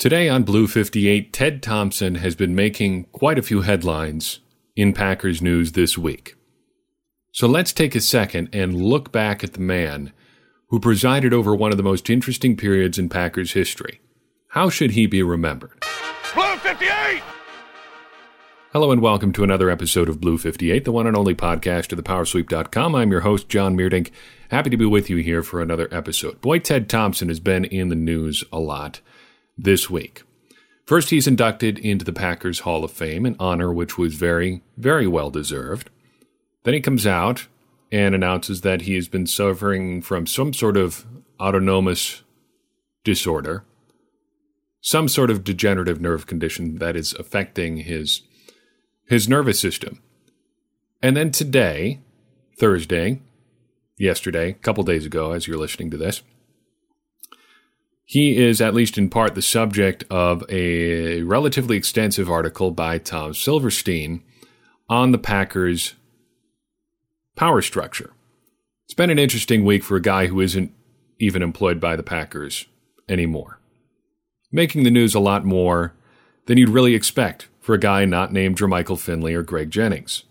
Today on Blue 58, Ted Thompson has been making quite a few headlines in Packers news this week. So let's take a second and look back at the man who presided over one of the most interesting periods in Packers history. How should he be remembered? Blue 58! Hello and welcome to another episode of Blue 58, the one and only podcast of thepowersweep.com. I'm your host, John Meerdink. Happy to be with you here for another episode. Boy, Ted Thompson has been in the news a lot this week. First, he's inducted into the Packers Hall of Fame, an honor which was very, very well deserved. Then he comes out and announces that he has been suffering from some sort of autonomic disorder, some sort of degenerative nerve condition that is affecting his his nervous system. And then today, Thursday, yesterday, a couple days ago as you're listening to this, he is, at least in part, the subject of a relatively extensive article by Tom Silverstein on the Packers' power structure. It's been an interesting week for a guy who isn't even employed by the Packers anymore. Making the news a lot more than you'd really expect for a guy not named Jermichael Finley or Greg Jennings.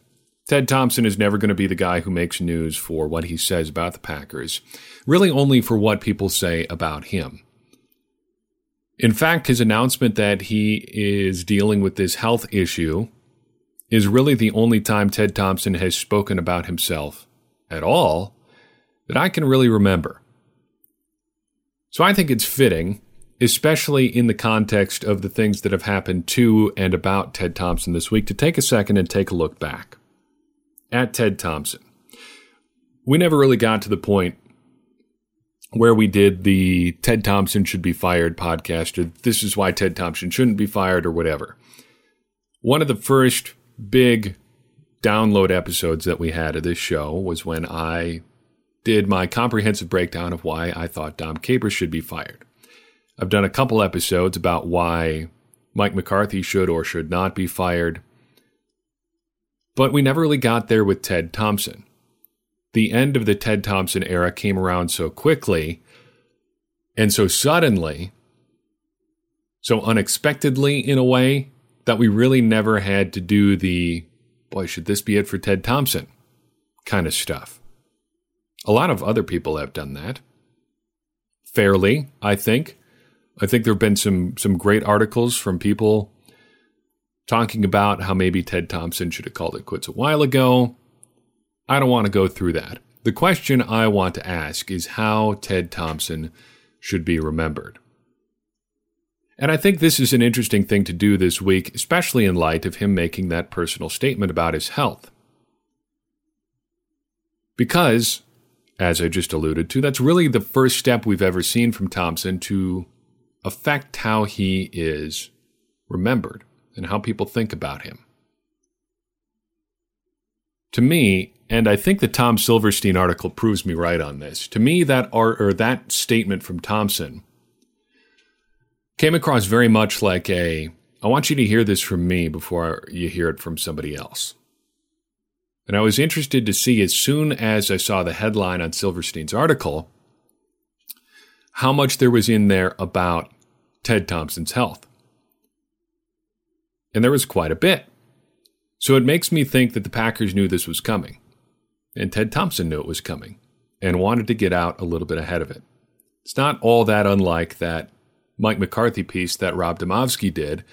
Ted Thompson is never going to be the guy who makes news for what he says about the Packers, really only for what people say about him. In fact, his announcement that he is dealing with this health issue is really the only time Ted Thompson has spoken about himself at all that I can really remember. So I think it's fitting, especially in the context of the things that have happened to and about Ted Thompson this week, to take a second and take a look back at Ted Thompson. We never really got to the point where we did the Ted Thompson should be fired podcast, or this is why Ted Thompson shouldn't be fired, or whatever. One of the first big download episodes that we had of this show was when I did my comprehensive breakdown of why I thought Dom Capers should be fired. I've done a couple episodes about why Mike McCarthy should or should not be fired. But we never really got there with Ted Thompson the end of the Ted Thompson era came around so quickly and so suddenly, so unexpectedly in a way, that we really never had to do the, boy, should this be it for Ted Thompson kind of stuff. A lot of other people have done that. Fairly, I think. I think there have been some some great articles from people talking about how maybe Ted Thompson should have called it quits a while ago. I don't want to go through that. The question I want to ask is how Ted Thompson should be remembered. And I think this is an interesting thing to do this week, especially in light of him making that personal statement about his health. Because, as I just alluded to, that's really the first step we've ever seen from Thompson to affect how he is remembered and how people think about him. To me, and I think the Tom Silverstein article proves me right on this. To me, that art or that statement from Thompson came across very much like a I want you to hear this from me before you hear it from somebody else. And I was interested to see as soon as I saw the headline on Silverstein's article how much there was in there about Ted Thompson's health. And there was quite a bit. So it makes me think that the Packers knew this was coming. And Ted Thompson knew it was coming and wanted to get out a little bit ahead of it. It's not all that unlike that Mike McCarthy piece that Rob Demovsky did,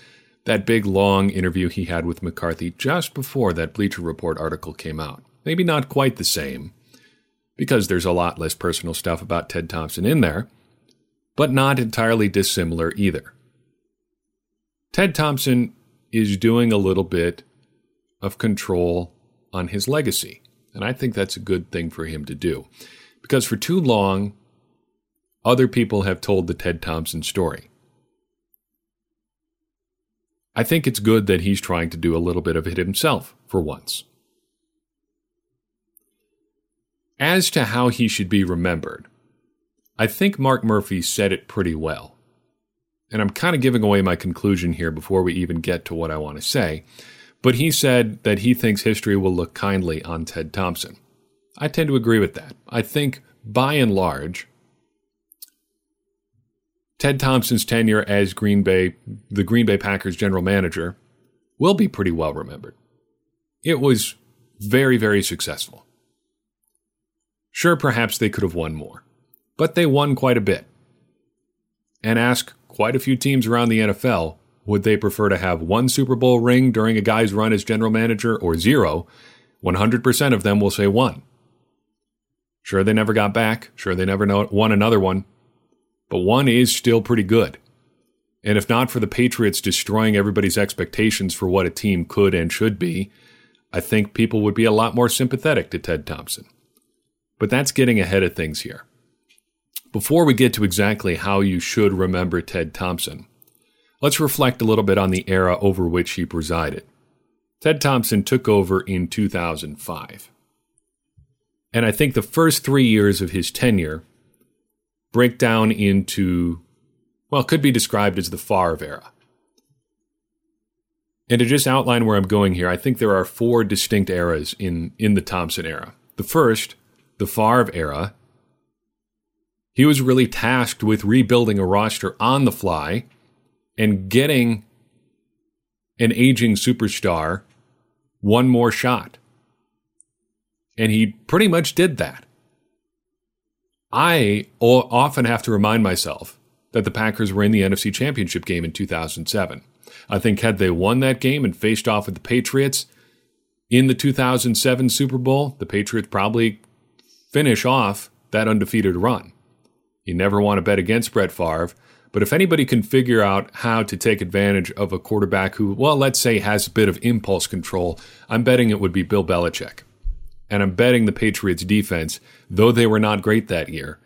that big long interview he had with McCarthy just before that Bleacher Report article came out. Maybe not quite the same, because there's a lot less personal stuff about Ted Thompson in there, but not entirely dissimilar either. Ted Thompson is doing a little bit of control on his legacy. And I think that's a good thing for him to do. Because for too long, other people have told the Ted Thompson story. I think it's good that he's trying to do a little bit of it himself for once. As to how he should be remembered, I think Mark Murphy said it pretty well. And I'm kind of giving away my conclusion here before we even get to what I want to say. But he said that he thinks history will look kindly on Ted Thompson. I tend to agree with that. I think, by and large, Ted Thompson's tenure as Green Bay, the Green Bay Packers general manager, will be pretty well remembered. It was very, very successful. Sure, perhaps they could have won more, but they won quite a bit. And ask quite a few teams around the NFL would they prefer to have one Super Bowl ring during a guy's run as general manager or zero? 100% of them will say one. Sure, they never got back. Sure, they never won another one. But one is still pretty good. And if not for the Patriots destroying everybody's expectations for what a team could and should be, I think people would be a lot more sympathetic to Ted Thompson. But that's getting ahead of things here. Before we get to exactly how you should remember Ted Thompson, let's reflect a little bit on the era over which he presided. Ted Thompson took over in 2005. And I think the first three years of his tenure break down into, well, could be described as the Favre era. And to just outline where I'm going here, I think there are four distinct eras in, in the Thompson era. The first, the Favre era, he was really tasked with rebuilding a roster on the fly and getting an aging superstar one more shot. And he pretty much did that. I often have to remind myself that the Packers were in the NFC Championship game in 2007. I think had they won that game and faced off with the Patriots in the 2007 Super Bowl, the Patriots probably finish off that undefeated run. You never want to bet against Brett Favre, but if anybody can figure out how to take advantage of a quarterback who, well, let's say has a bit of impulse control, I'm betting it would be Bill Belichick. And I'm betting the Patriots defense, though they were not great that year,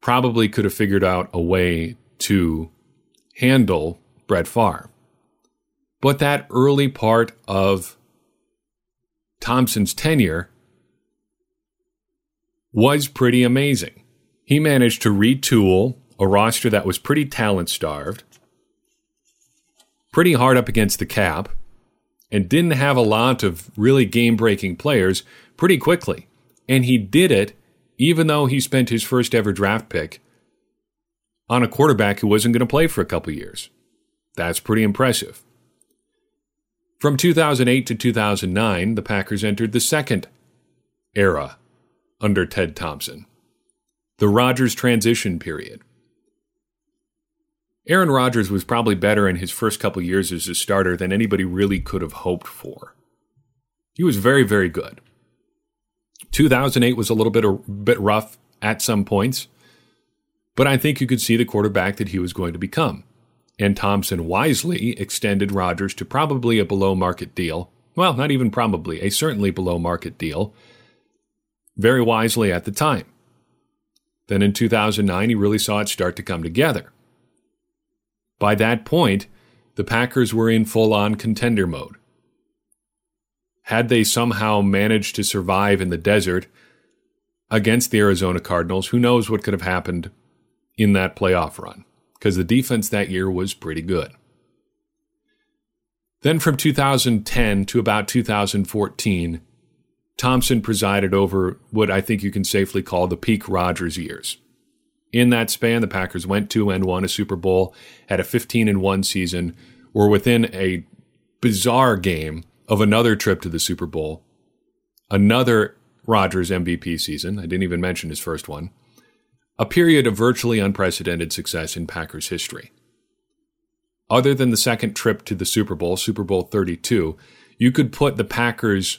probably could have figured out a way to handle Brett Favre. But that early part of Thompson's tenure was pretty amazing. He managed to retool a roster that was pretty talent starved, pretty hard up against the cap, and didn't have a lot of really game breaking players pretty quickly. And he did it even though he spent his first ever draft pick on a quarterback who wasn't going to play for a couple years. That's pretty impressive. From 2008 to 2009, the Packers entered the second era under Ted Thompson, the Rodgers transition period. Aaron Rodgers was probably better in his first couple years as a starter than anybody really could have hoped for. He was very, very good. 2008 was a little bit a bit rough at some points, but I think you could see the quarterback that he was going to become. And Thompson wisely extended Rodgers to probably a below market deal. Well, not even probably, a certainly below market deal. Very wisely at the time. Then in 2009, he really saw it start to come together. By that point, the Packers were in full on contender mode. Had they somehow managed to survive in the desert against the Arizona Cardinals, who knows what could have happened in that playoff run, because the defense that year was pretty good. Then from 2010 to about 2014, Thompson presided over what I think you can safely call the peak Rodgers years. In that span, the Packers went to and won a Super Bowl, had a 15 and 1 season, were within a bizarre game of another trip to the Super Bowl, another Rodgers MVP season. I didn't even mention his first one. A period of virtually unprecedented success in Packers history. Other than the second trip to the Super Bowl, Super Bowl 32, you could put the Packers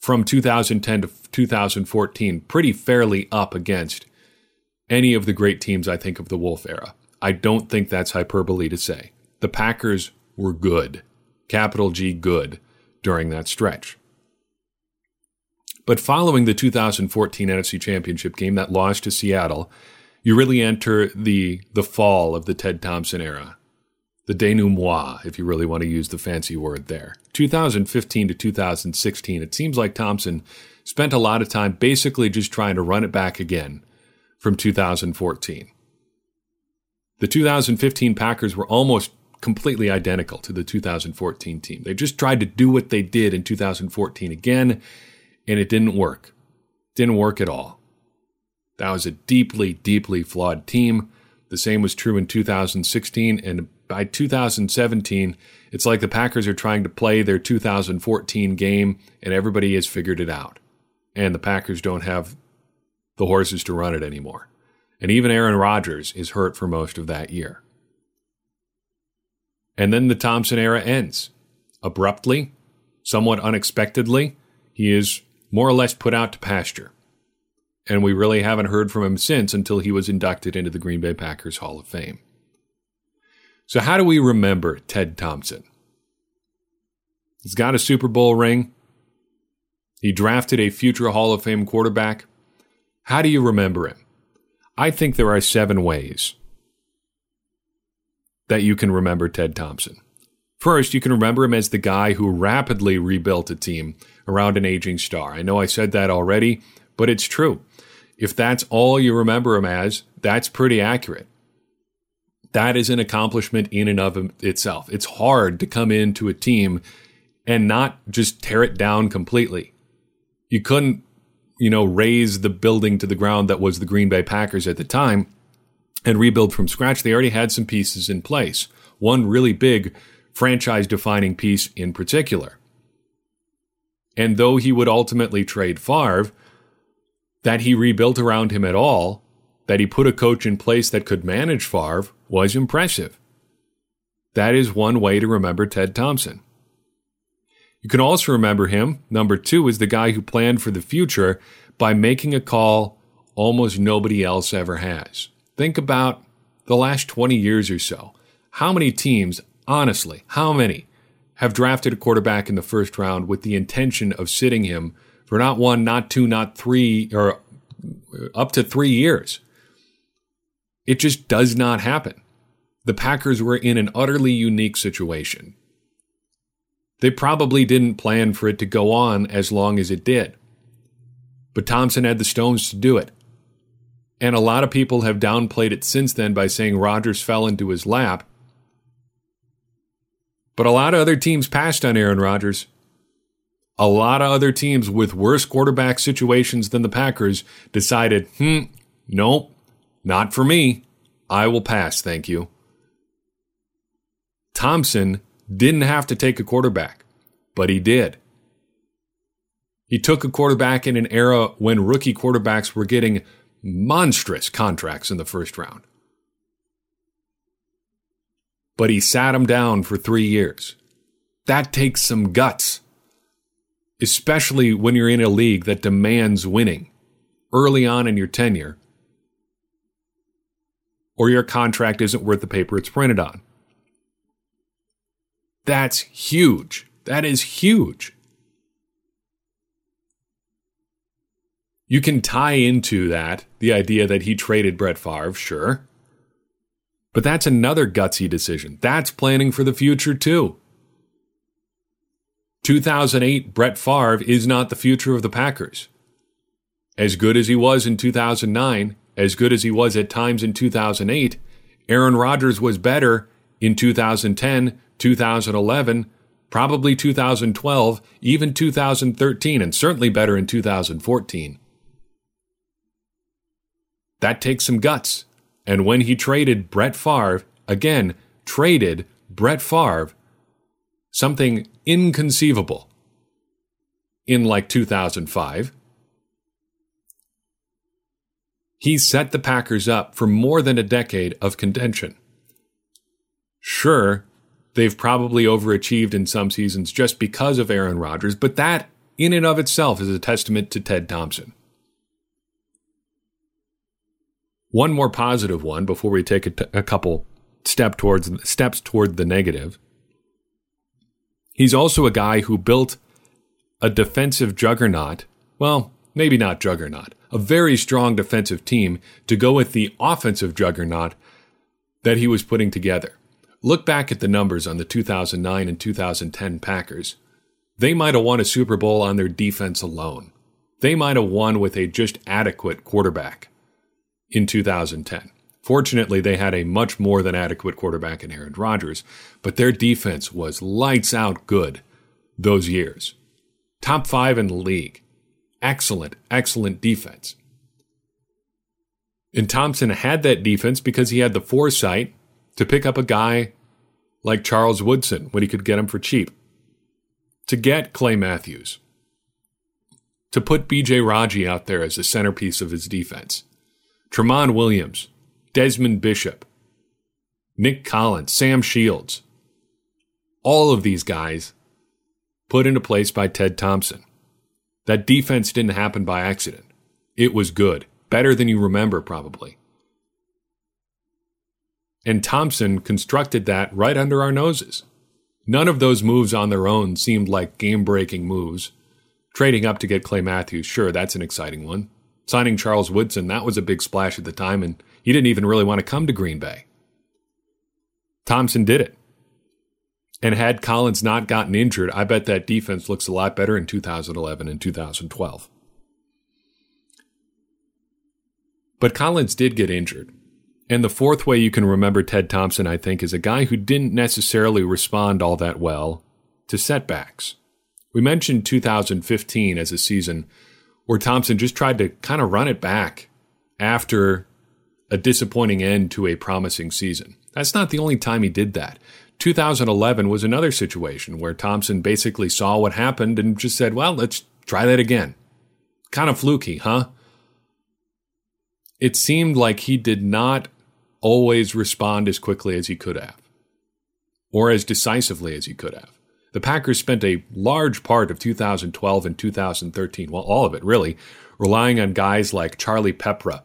from 2010 to 2014 pretty fairly up against any of the great teams I think of the Wolf era. I don't think that's hyperbole to say. The Packers were good, capital G good, during that stretch. But following the 2014 NFC Championship game, that loss to Seattle, you really enter the the fall of the Ted Thompson era. The denouement, if you really want to use the fancy word there. 2015 to 2016, it seems like Thompson spent a lot of time basically just trying to run it back again from 2014. The 2015 Packers were almost completely identical to the 2014 team. They just tried to do what they did in 2014 again, and it didn't work. Didn't work at all. That was a deeply, deeply flawed team. The same was true in 2016. And by 2017, it's like the Packers are trying to play their 2014 game and everybody has figured it out. And the Packers don't have the horses to run it anymore. And even Aaron Rodgers is hurt for most of that year. And then the Thompson era ends. Abruptly, somewhat unexpectedly, he is more or less put out to pasture. And we really haven't heard from him since until he was inducted into the Green Bay Packers Hall of Fame. So, how do we remember Ted Thompson? He's got a Super Bowl ring. He drafted a future Hall of Fame quarterback. How do you remember him? I think there are seven ways that you can remember Ted Thompson. First, you can remember him as the guy who rapidly rebuilt a team around an aging star. I know I said that already, but it's true. If that's all you remember him as, that's pretty accurate. That is an accomplishment in and of itself. It's hard to come into a team and not just tear it down completely. You couldn't, you know, raze the building to the ground that was the Green Bay Packers at the time and rebuild from scratch. They already had some pieces in place. One really big franchise defining piece in particular. And though he would ultimately trade Favre, that he rebuilt around him at all, that he put a coach in place that could manage Favre, was impressive. That is one way to remember Ted Thompson. You can also remember him, number two, is the guy who planned for the future by making a call almost nobody else ever has. Think about the last 20 years or so. How many teams, honestly, how many have drafted a quarterback in the first round with the intention of sitting him for not one, not two, not three, or up to three years? It just does not happen. The Packers were in an utterly unique situation. They probably didn't plan for it to go on as long as it did. But Thompson had the stones to do it. And a lot of people have downplayed it since then by saying Rodgers fell into his lap. But a lot of other teams passed on Aaron Rodgers. A lot of other teams with worse quarterback situations than the Packers decided, hmm, nope, not for me. I will pass, thank you. Thompson didn't have to take a quarterback, but he did. He took a quarterback in an era when rookie quarterbacks were getting monstrous contracts in the first round. But he sat him down for three years. That takes some guts, especially when you're in a league that demands winning early on in your tenure, or your contract isn't worth the paper it's printed on. That's huge. That is huge. You can tie into that the idea that he traded Brett Favre, sure. But that's another gutsy decision. That's planning for the future, too. 2008, Brett Favre is not the future of the Packers. As good as he was in 2009, as good as he was at times in 2008, Aaron Rodgers was better in 2010, 2011, probably 2012, even 2013, and certainly better in 2014. That takes some guts. And when he traded Brett Favre, again, traded Brett Favre, something inconceivable in like 2005, he set the Packers up for more than a decade of contention. Sure, they've probably overachieved in some seasons just because of Aaron Rodgers, but that in and of itself is a testament to Ted Thompson. One more positive one before we take a, t- a couple step towards steps toward the negative. He's also a guy who built a defensive juggernaut. Well, maybe not juggernaut, a very strong defensive team to go with the offensive juggernaut that he was putting together. Look back at the numbers on the 2009 and 2010 Packers. They might have won a Super Bowl on their defense alone. They might have won with a just adequate quarterback in 2010. Fortunately, they had a much more than adequate quarterback in Aaron Rodgers, but their defense was lights out good those years. Top five in the league. Excellent, excellent defense. And Thompson had that defense because he had the foresight to pick up a guy like Charles Woodson when he could get him for cheap, to get Clay Matthews, to put BJ Raji out there as the centerpiece of his defense, Tramon Williams, Desmond Bishop, Nick Collins, Sam Shields, all of these guys put into place by Ted Thompson. That defense didn't happen by accident. It was good, better than you remember, probably. And Thompson constructed that right under our noses. None of those moves on their own seemed like game breaking moves. Trading up to get Clay Matthews, sure, that's an exciting one. Signing Charles Woodson, that was a big splash at the time, and he didn't even really want to come to Green Bay. Thompson did it. And had Collins not gotten injured, I bet that defense looks a lot better in 2011 and 2012. But Collins did get injured. And the fourth way you can remember Ted Thompson, I think, is a guy who didn't necessarily respond all that well to setbacks. We mentioned 2015 as a season where Thompson just tried to kind of run it back after a disappointing end to a promising season. That's not the only time he did that. 2011 was another situation where Thompson basically saw what happened and just said, well, let's try that again. Kind of fluky, huh? It seemed like he did not always respond as quickly as he could have, or as decisively as he could have. The Packers spent a large part of 2012 and 2013, well, all of it really, relying on guys like Charlie Peprah,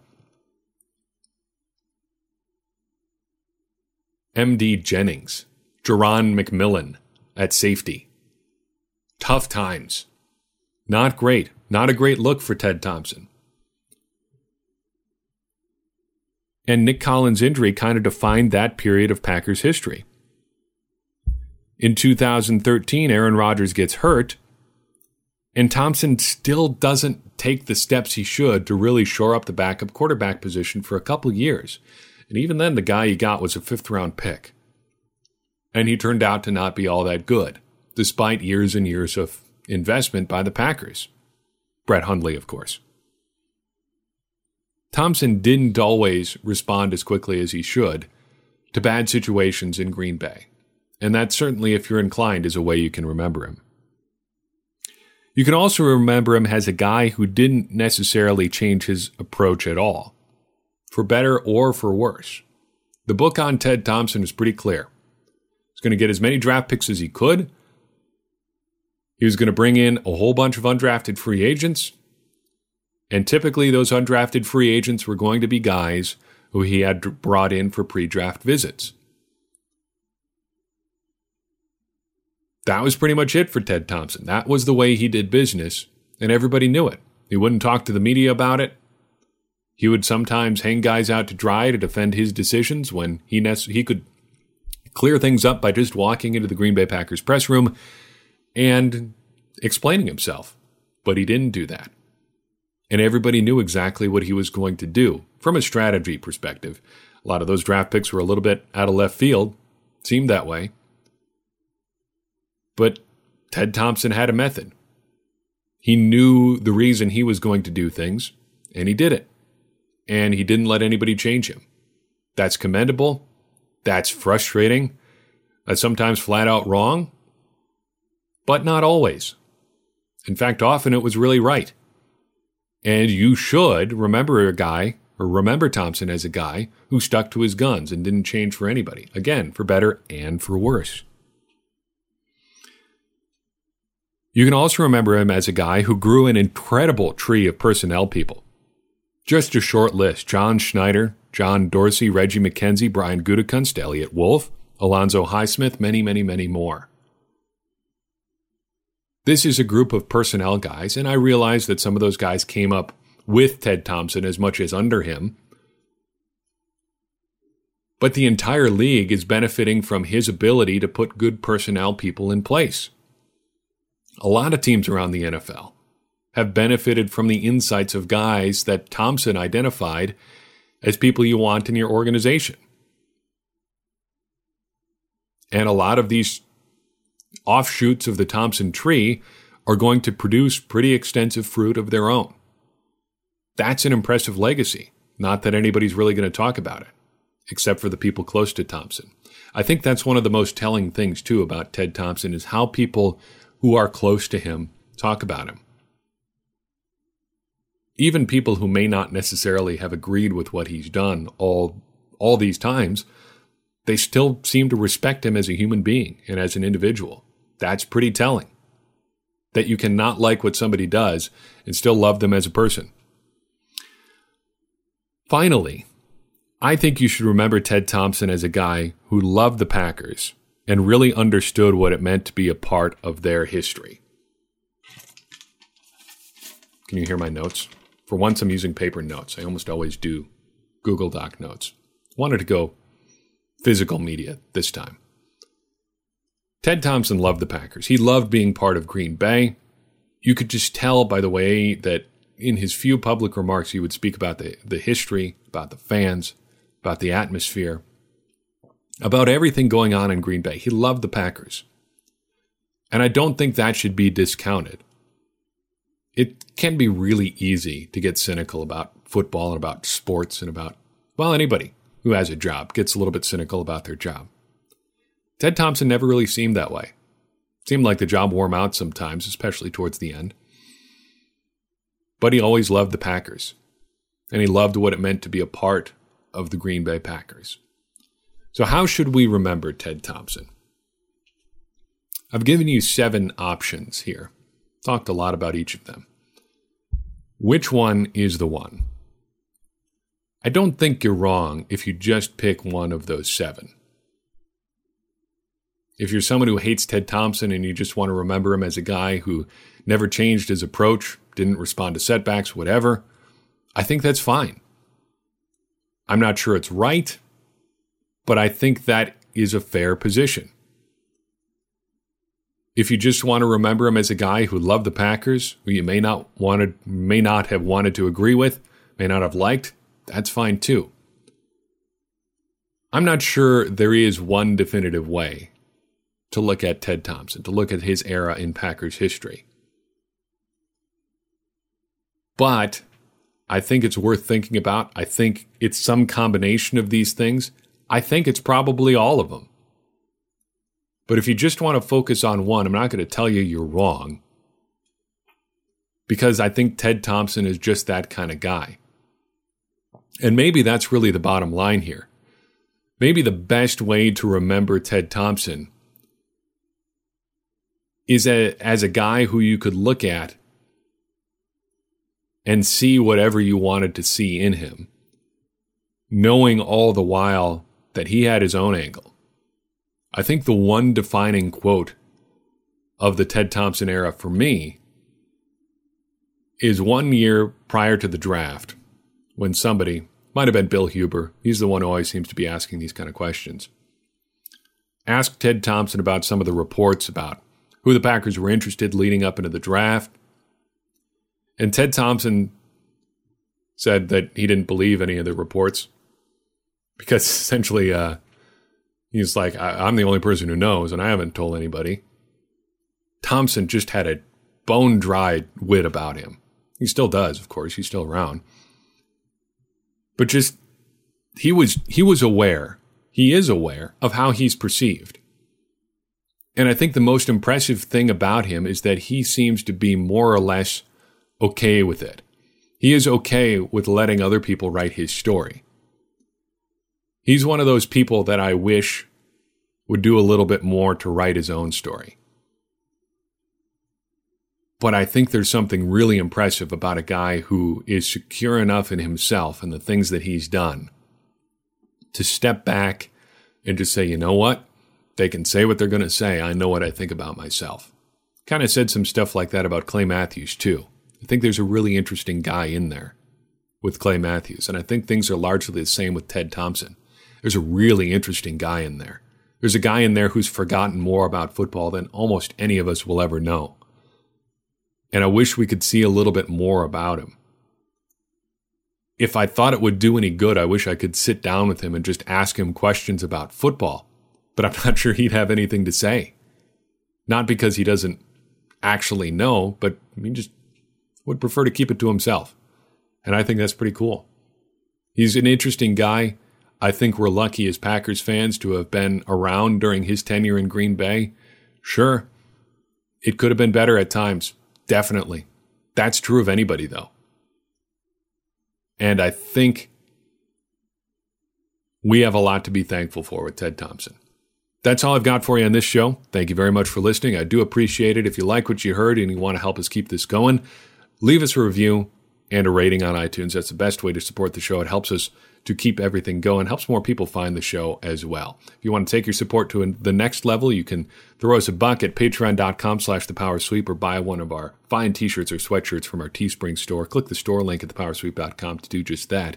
MD Jennings, Jerron McMillan at safety. Tough times. Not great. Not a great look for Ted Thompson. And Nick Collins' injury kind of defined that period of Packers history. In 2013, Aaron Rodgers gets hurt, and Thompson still doesn't take the steps he should to really shore up the backup quarterback position for a couple years. And even then, the guy he got was a fifth round pick and he turned out to not be all that good, despite years and years of investment by the Packers. Brett Hundley, of course. Thompson didn't always respond as quickly as he should to bad situations in Green Bay, and that certainly, if you're inclined, is a way you can remember him. You can also remember him as a guy who didn't necessarily change his approach at all, for better or for worse. The book on Ted Thompson is pretty clear He's going to get as many draft picks as he could. He was going to bring in a whole bunch of undrafted free agents. And typically, those undrafted free agents were going to be guys who he had brought in for pre draft visits. That was pretty much it for Ted Thompson. That was the way he did business, and everybody knew it. He wouldn't talk to the media about it. He would sometimes hang guys out to dry to defend his decisions when he, ne- he could clear things up by just walking into the Green Bay Packers press room and explaining himself. But he didn't do that. And everybody knew exactly what he was going to do from a strategy perspective. A lot of those draft picks were a little bit out of left field, seemed that way. But Ted Thompson had a method. He knew the reason he was going to do things, and he did it. And he didn't let anybody change him. That's commendable. That's frustrating. That's sometimes flat out wrong, but not always. In fact, often it was really right. And you should remember a guy, or remember Thompson as a guy who stuck to his guns and didn't change for anybody. Again, for better and for worse. You can also remember him as a guy who grew an incredible tree of personnel people. Just a short list John Schneider, John Dorsey, Reggie McKenzie, Brian Gutekunst, Eliot Wolf, Alonzo Highsmith, many, many, many more. This is a group of personnel guys, and I realize that some of those guys came up with Ted Thompson as much as under him. But the entire league is benefiting from his ability to put good personnel people in place. A lot of teams around the NFL have benefited from the insights of guys that Thompson identified as people you want in your organization. And a lot of these offshoots of the Thompson tree are going to produce pretty extensive fruit of their own. That's an impressive legacy. Not that anybody's really going to talk about it, except for the people close to Thompson. I think that's one of the most telling things, too, about Ted Thompson is how people who are close to him talk about him. Even people who may not necessarily have agreed with what he's done all, all these times, they still seem to respect him as a human being and as an individual. That's pretty telling. That you cannot like what somebody does and still love them as a person. Finally, I think you should remember Ted Thompson as a guy who loved the Packers and really understood what it meant to be a part of their history. Can you hear my notes? For once, I'm using paper notes. I almost always do Google Doc notes. Wanted to go physical media this time. Ted Thompson loved the Packers. He loved being part of Green Bay. You could just tell by the way that in his few public remarks, he would speak about the, the history, about the fans, about the atmosphere, about everything going on in Green Bay. He loved the Packers. And I don't think that should be discounted. It can be really easy to get cynical about football and about sports and about, well, anybody who has a job gets a little bit cynical about their job. Ted Thompson never really seemed that way. seemed like the job wore him out sometimes, especially towards the end. But he always loved the Packers, and he loved what it meant to be a part of the Green Bay Packers. So, how should we remember Ted Thompson? I've given you seven options here, talked a lot about each of them. Which one is the one? I don't think you're wrong if you just pick one of those seven. If you're someone who hates Ted Thompson and you just want to remember him as a guy who never changed his approach, didn't respond to setbacks, whatever, I think that's fine. I'm not sure it's right, but I think that is a fair position. If you just want to remember him as a guy who loved the Packers, who you may not wanted, may not have wanted to agree with, may not have liked, that's fine too. I'm not sure there is one definitive way to look at Ted Thompson, to look at his era in Packers history. But I think it's worth thinking about. I think it's some combination of these things. I think it's probably all of them. But if you just want to focus on one, I'm not going to tell you you're wrong. Because I think Ted Thompson is just that kind of guy. And maybe that's really the bottom line here. Maybe the best way to remember Ted Thompson is a, as a guy who you could look at and see whatever you wanted to see in him, knowing all the while that he had his own angle. I think the one defining quote of the Ted Thompson era for me is one year prior to the draft when somebody, might have been Bill Huber, he's the one who always seems to be asking these kind of questions, asked Ted Thompson about some of the reports about who the Packers were interested leading up into the draft and Ted Thompson said that he didn't believe any of the reports because essentially uh, he's like, I- am the only person who knows, and I haven't told anybody. Thompson just had a bone dry wit about him. He still does, of course. He's still around. But just he was he was aware. He is aware of how he's perceived. And I think the most impressive thing about him is that he seems to be more or less okay with it. He is okay with letting other people write his story. He's one of those people that I wish would do a little bit more to write his own story. But I think there's something really impressive about a guy who is secure enough in himself and the things that he's done to step back and to say, you know what? They can say what they're going to say. I know what I think about myself. Kind of said some stuff like that about Clay Matthews, too. I think there's a really interesting guy in there with Clay Matthews. And I think things are largely the same with Ted Thompson. There's a really interesting guy in there. There's a guy in there who's forgotten more about football than almost any of us will ever know. And I wish we could see a little bit more about him. If I thought it would do any good, I wish I could sit down with him and just ask him questions about football. But I'm not sure he'd have anything to say. Not because he doesn't actually know, but he just would prefer to keep it to himself. And I think that's pretty cool. He's an interesting guy. I think we're lucky as Packers fans to have been around during his tenure in Green Bay. Sure, it could have been better at times. Definitely. That's true of anybody, though. And I think we have a lot to be thankful for with Ted Thompson. That's all I've got for you on this show. Thank you very much for listening. I do appreciate it. If you like what you heard and you want to help us keep this going, leave us a review and a rating on iTunes. That's the best way to support the show. It helps us to keep everything going, helps more people find the show as well. If you want to take your support to the next level, you can throw us a buck at patreon.com slash the power or buy one of our fine t-shirts or sweatshirts from our Teespring store. Click the store link at thepowersweep.com to do just that.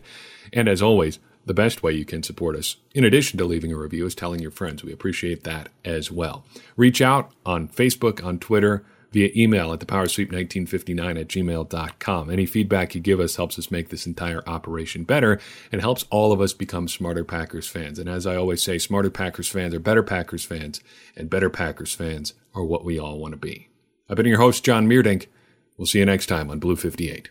And as always, the best way you can support us, in addition to leaving a review, is telling your friends. We appreciate that as well. Reach out on Facebook, on Twitter, via email at thepowersweep1959 at gmail.com. Any feedback you give us helps us make this entire operation better and helps all of us become smarter Packers fans. And as I always say, smarter Packers fans are better Packers fans, and better Packers fans are what we all want to be. I've been your host, John Meerdink. We'll see you next time on Blue 58.